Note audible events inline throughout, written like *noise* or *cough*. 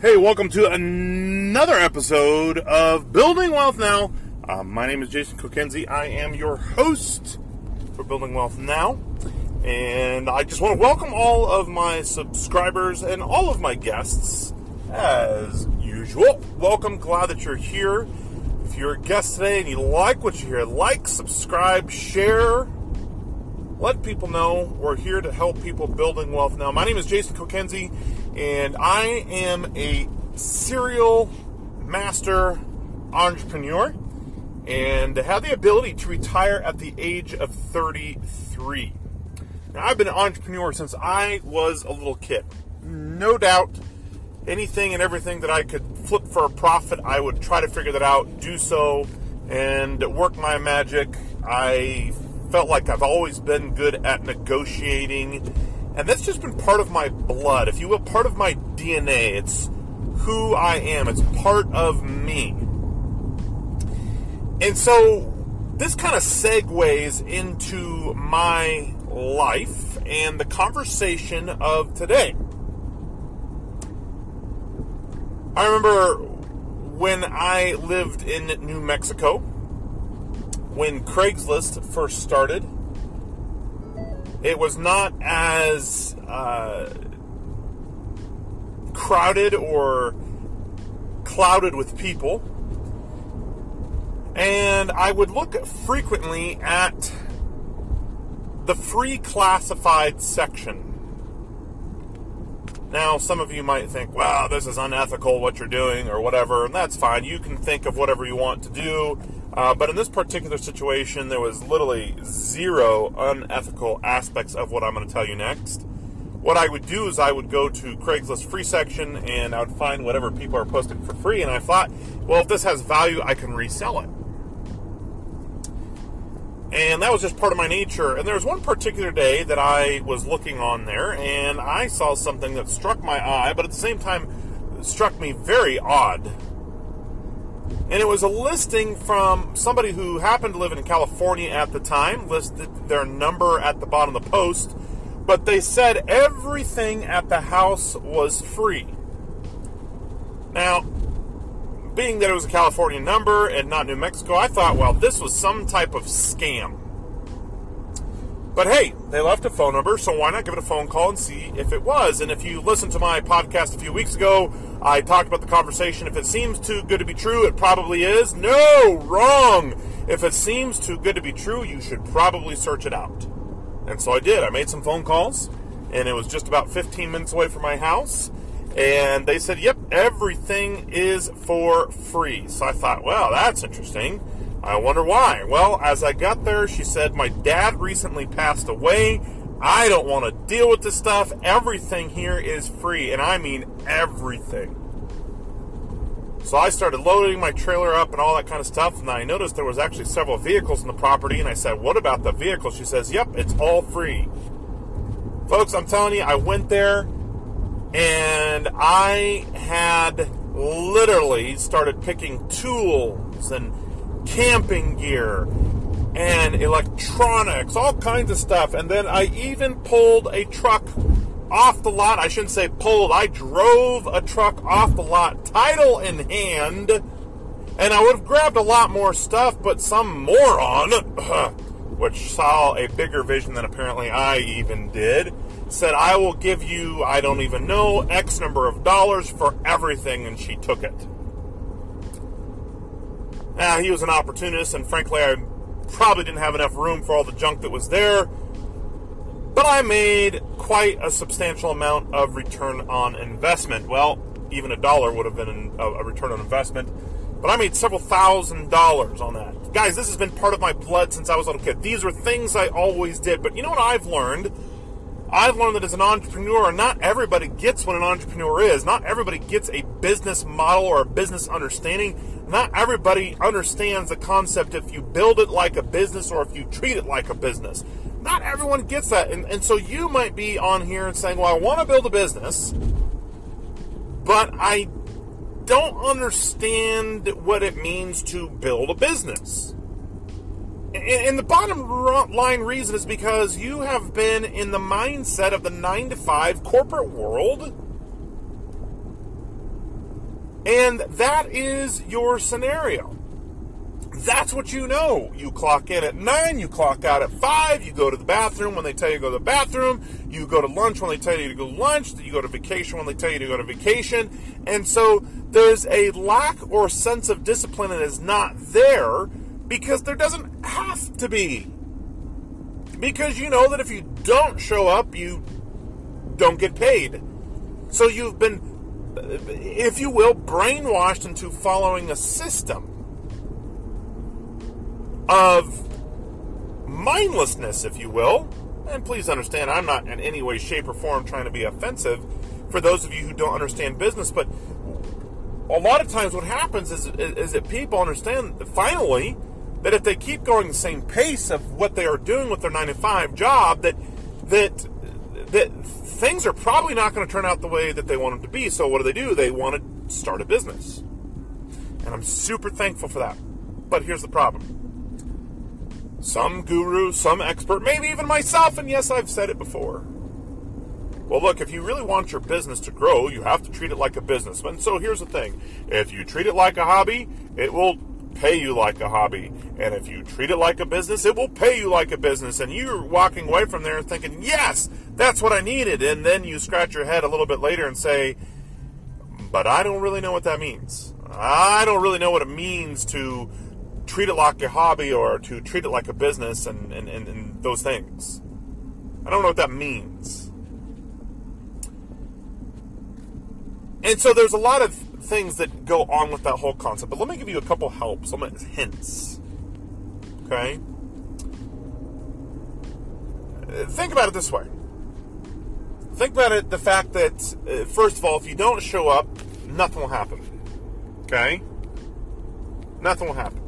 Hey, welcome to another episode of Building Wealth Now. Uh, my name is Jason Kokenzie. I am your host for Building Wealth Now. And I just want to welcome all of my subscribers and all of my guests as usual. Welcome, glad that you're here. If you're a guest today and you like what you hear, like, subscribe, share, let people know we're here to help people building wealth now. My name is Jason Kokenzie, and I am a serial master entrepreneur and have the ability to retire at the age of 33. Now, I've been an entrepreneur since I was a little kid. No doubt, anything and everything that I could flip for a profit, I would try to figure that out, do so, and work my magic. I felt like I've always been good at negotiating, and that's just been part of my blood, if you will, part of my DNA. It's who I am, it's part of me. And so this kind of segues into my life and the conversation of today. I remember when I lived in New Mexico when Craigslist first started, it was not as uh, crowded or clouded with people. And I would look frequently at the free classified section. Now, some of you might think, wow, this is unethical what you're doing or whatever, and that's fine. You can think of whatever you want to do. Uh, but in this particular situation, there was literally zero unethical aspects of what I'm going to tell you next. What I would do is I would go to Craigslist free section and I would find whatever people are posting for free. And I thought, well, if this has value, I can resell it. And that was just part of my nature. And there was one particular day that I was looking on there and I saw something that struck my eye, but at the same time struck me very odd and it was a listing from somebody who happened to live in California at the time, listed their number at the bottom of the post, but they said everything at the house was free. Now, being that it was a California number and not New Mexico, I thought, well, this was some type of scam. But hey, they left a phone number, so why not give it a phone call and see if it was? And if you listened to my podcast a few weeks ago, I talked about the conversation. If it seems too good to be true, it probably is. No, wrong. If it seems too good to be true, you should probably search it out. And so I did. I made some phone calls, and it was just about 15 minutes away from my house. And they said, yep, everything is for free. So I thought, well, that's interesting. I wonder why. Well, as I got there, she said, My dad recently passed away. I don't want to deal with this stuff. Everything here is free, and I mean everything. So I started loading my trailer up and all that kind of stuff, and I noticed there was actually several vehicles in the property, and I said, What about the vehicle? She says, Yep, it's all free. Folks, I'm telling you, I went there and I had literally started picking tools and camping gear and electronics, all kinds of stuff. And then I even pulled a truck off the lot. I shouldn't say pulled, I drove a truck off the lot, title in hand. And I would have grabbed a lot more stuff, but some moron, *clears throat* which saw a bigger vision than apparently I even did, said, I will give you, I don't even know, X number of dollars for everything, and she took it. Now, he was an opportunist, and frankly, I probably didn't have enough room for all the junk that was there. But I made quite a substantial amount of return on investment. Well, even a dollar would have been a return on investment. But I made several thousand dollars on that. Guys, this has been part of my blood since I was a little kid. These are things I always did. But you know what I've learned? I've learned that as an entrepreneur, not everybody gets what an entrepreneur is. Not everybody gets a business model or a business understanding. Not everybody understands the concept if you build it like a business or if you treat it like a business. Not everyone gets that. And, and so you might be on here and saying, well, I want to build a business, but I don't understand what it means to build a business. And the bottom line reason is because you have been in the mindset of the nine to five corporate world And that is your scenario. That's what you know. You clock in at 9, you clock out at 5, you go to the bathroom when they tell you to go to the bathroom, you go to lunch when they tell you to go to lunch, you go to vacation when they tell you to go to vacation. And so there's a lack or sense of discipline that is not there because there doesn't have to be. Because you know that if you don't show up, you don't get paid. So you've been, if you will, brainwashed into following a system of mindlessness, if you will. And please understand, I'm not in any way, shape, or form trying to be offensive for those of you who don't understand business, but a lot of times what happens is, is that people understand finally that if they keep going the same pace of what they are doing with their 9 to 5 job, that, that, that things are probably not going to turn out the way that they want them to be. So what do they do? They want to start a business. And I'm super thankful for that. But here's the problem some guru, some expert, maybe even myself, and yes, I've said it before. Well, look, if you really want your business to grow, you have to treat it like a business. And so here's the thing if you treat it like a hobby, it will pay you like a hobby. And if you treat it like a business, it will pay you like a business. And you're walking away from there thinking, yes, that's what I needed. And then you scratch your head a little bit later and say, but I don't really know what that means. I don't really know what it means to treat it like a hobby or to treat it like a business and, and, and, and those things. I don't know what that means. And so there's a lot of things that go on with that whole concept, but let me give you a couple helps, some hints. Okay? Think about it this way. Think about it the fact that, uh, first of all, if you don't show up, nothing will happen. Okay? Nothing will happen.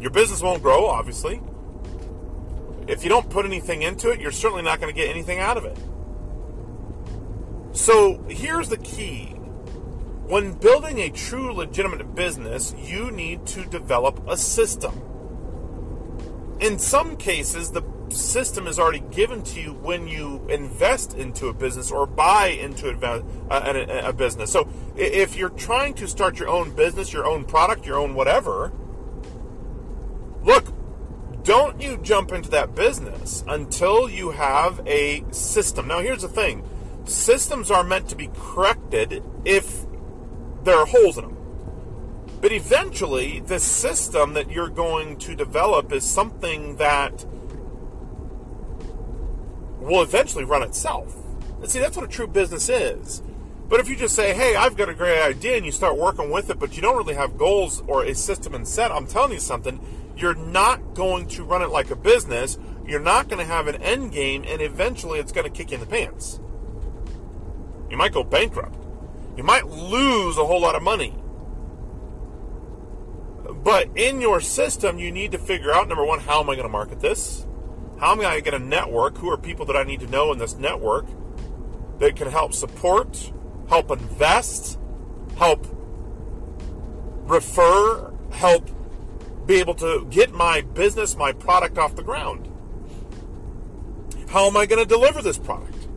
Your business won't grow, obviously. If you don't put anything into it, you're certainly not going to get anything out of it. So here's the key. When building a true legitimate business, you need to develop a system. In some cases, the system is already given to you when you invest into a business or buy into a, uh, a, business. So if you're trying to start your own business, your own product, your own whatever, Look, don't you jump into that business until you have a system. Now, here's the thing systems are meant to be corrected if there are holes in them. But eventually, the system that you're going to develop is something that will eventually run itself. And see, that's what a true business is. But if you just say, hey, I've got a great idea, and you start working with it, but you don't really have goals or a system in set, I'm telling you something, you're not going to run it like a business. You're not going to have an end game, and eventually it's going to kick you in the pants. You might go bankrupt. You might lose a whole lot of money. But in your system, you need to figure out number one, how am I going to market this? How am I going to network? Who are people that I need to know in this network that can help support, help invest, help refer, help be able to get my business, my product off the ground? How am I going to deliver this product?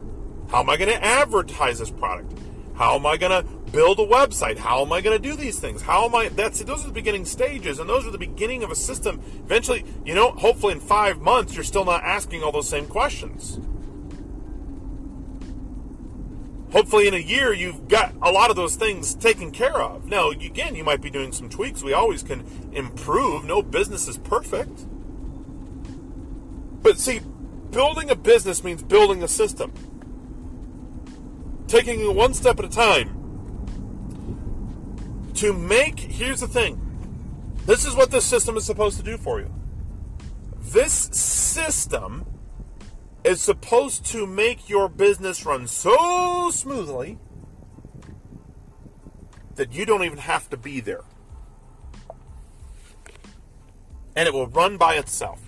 How am I going to advertise this product? How am I going to build a website? How am I going to do these things? How am I? That's those are the beginning stages, and those are the beginning of a system. Eventually, you know, hopefully in five months, you're still not asking all those same questions. hopefully in a year you've got a lot of those things taken care of. Now, again, you might be doing some tweaks. We always can improve. No business is perfect. But see, building a business means building a system. Taking it one step at a time. To make, here's the thing. This is what this system is supposed to do for you. This system is supposed to make your business run so smoothly that you don't even have to be there. And it will run by itself.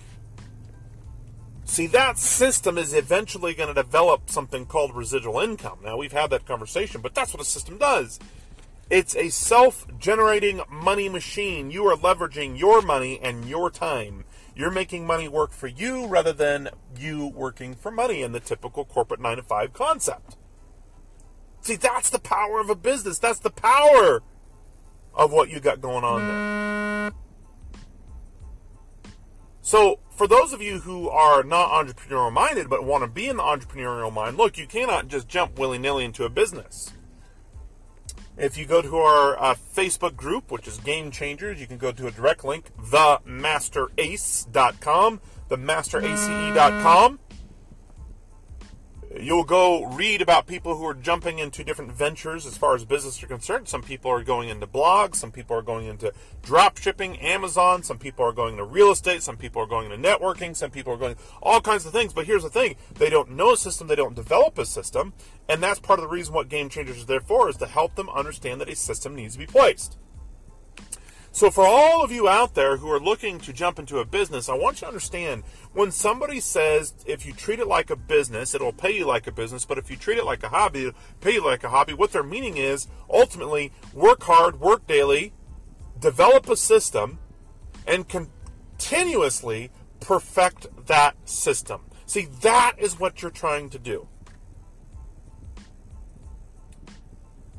See, that system is eventually going to develop something called residual income. Now, we've had that conversation, but that's what a system does. It's a self generating money machine. You are leveraging your money and your time you're making money work for you rather than you working for money in the typical corporate 9 to 5 concept. See, that's the power of a business. That's the power of what you got going on there. So, for those of you who are not entrepreneurial minded but want to be in the entrepreneurial mind, look, you cannot just jump willy nilly into a business. If you go to our uh, Facebook group, which is Game Changers, you can go to a direct link, themasterace.com, themasterace.com. You'll go read about people who are jumping into different ventures as far as business are concerned. Some people are going into blogs, some people are going into drop shipping, Amazon, some people are going into real estate, some people are going into networking, some people are going all kinds of things. But here's the thing they don't know a system, they don't develop a system, and that's part of the reason what Game Changers is there for, is to help them understand that a system needs to be placed. So, for all of you out there who are looking to jump into a business, I want you to understand when somebody says if you treat it like a business, it'll pay you like a business, but if you treat it like a hobby, it'll pay you like a hobby, what their meaning is ultimately work hard, work daily, develop a system, and continuously perfect that system. See, that is what you're trying to do.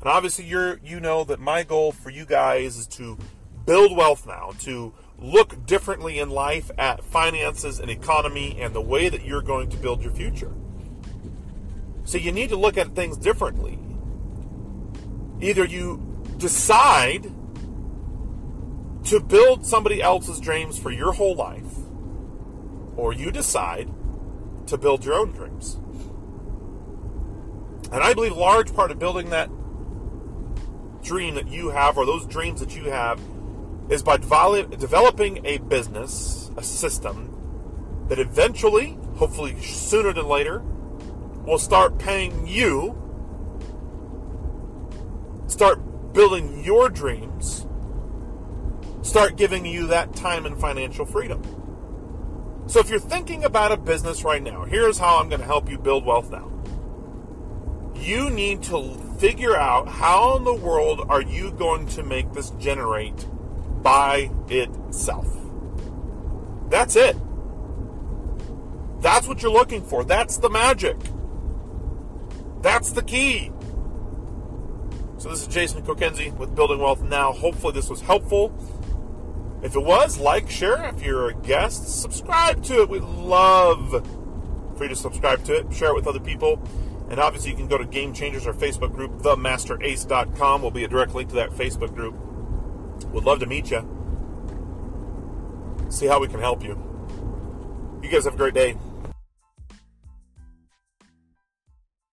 And obviously you're you know that my goal for you guys is to build wealth now, to look differently in life at finances and economy and the way that you're going to build your future. So you need to look at things differently. Either you decide to build somebody else's dreams for your whole life, or you decide to build your own dreams. And I believe a large part of building that dream that you have, or those dreams that you have, is by developing a business, a system that eventually, hopefully sooner than later, will start paying you, start building your dreams, start giving you that time and financial freedom. So if you're thinking about a business right now, here's how I'm going to help you build wealth now. You need to figure out how in the world are you going to make this generate by itself. That's it. That's what you're looking for. That's the magic. That's the key. So this is Jason Kokenzie with Building Wealth Now. Hopefully this was helpful. If it was, like, share. If you're a guest, subscribe to it. We love for you to subscribe to it, share it with other people. And obviously you can go to Game Changers, our Facebook group, themasterace.com will be a direct link to that Facebook group. Would love to meet you. See how we can help you. You guys have a great day.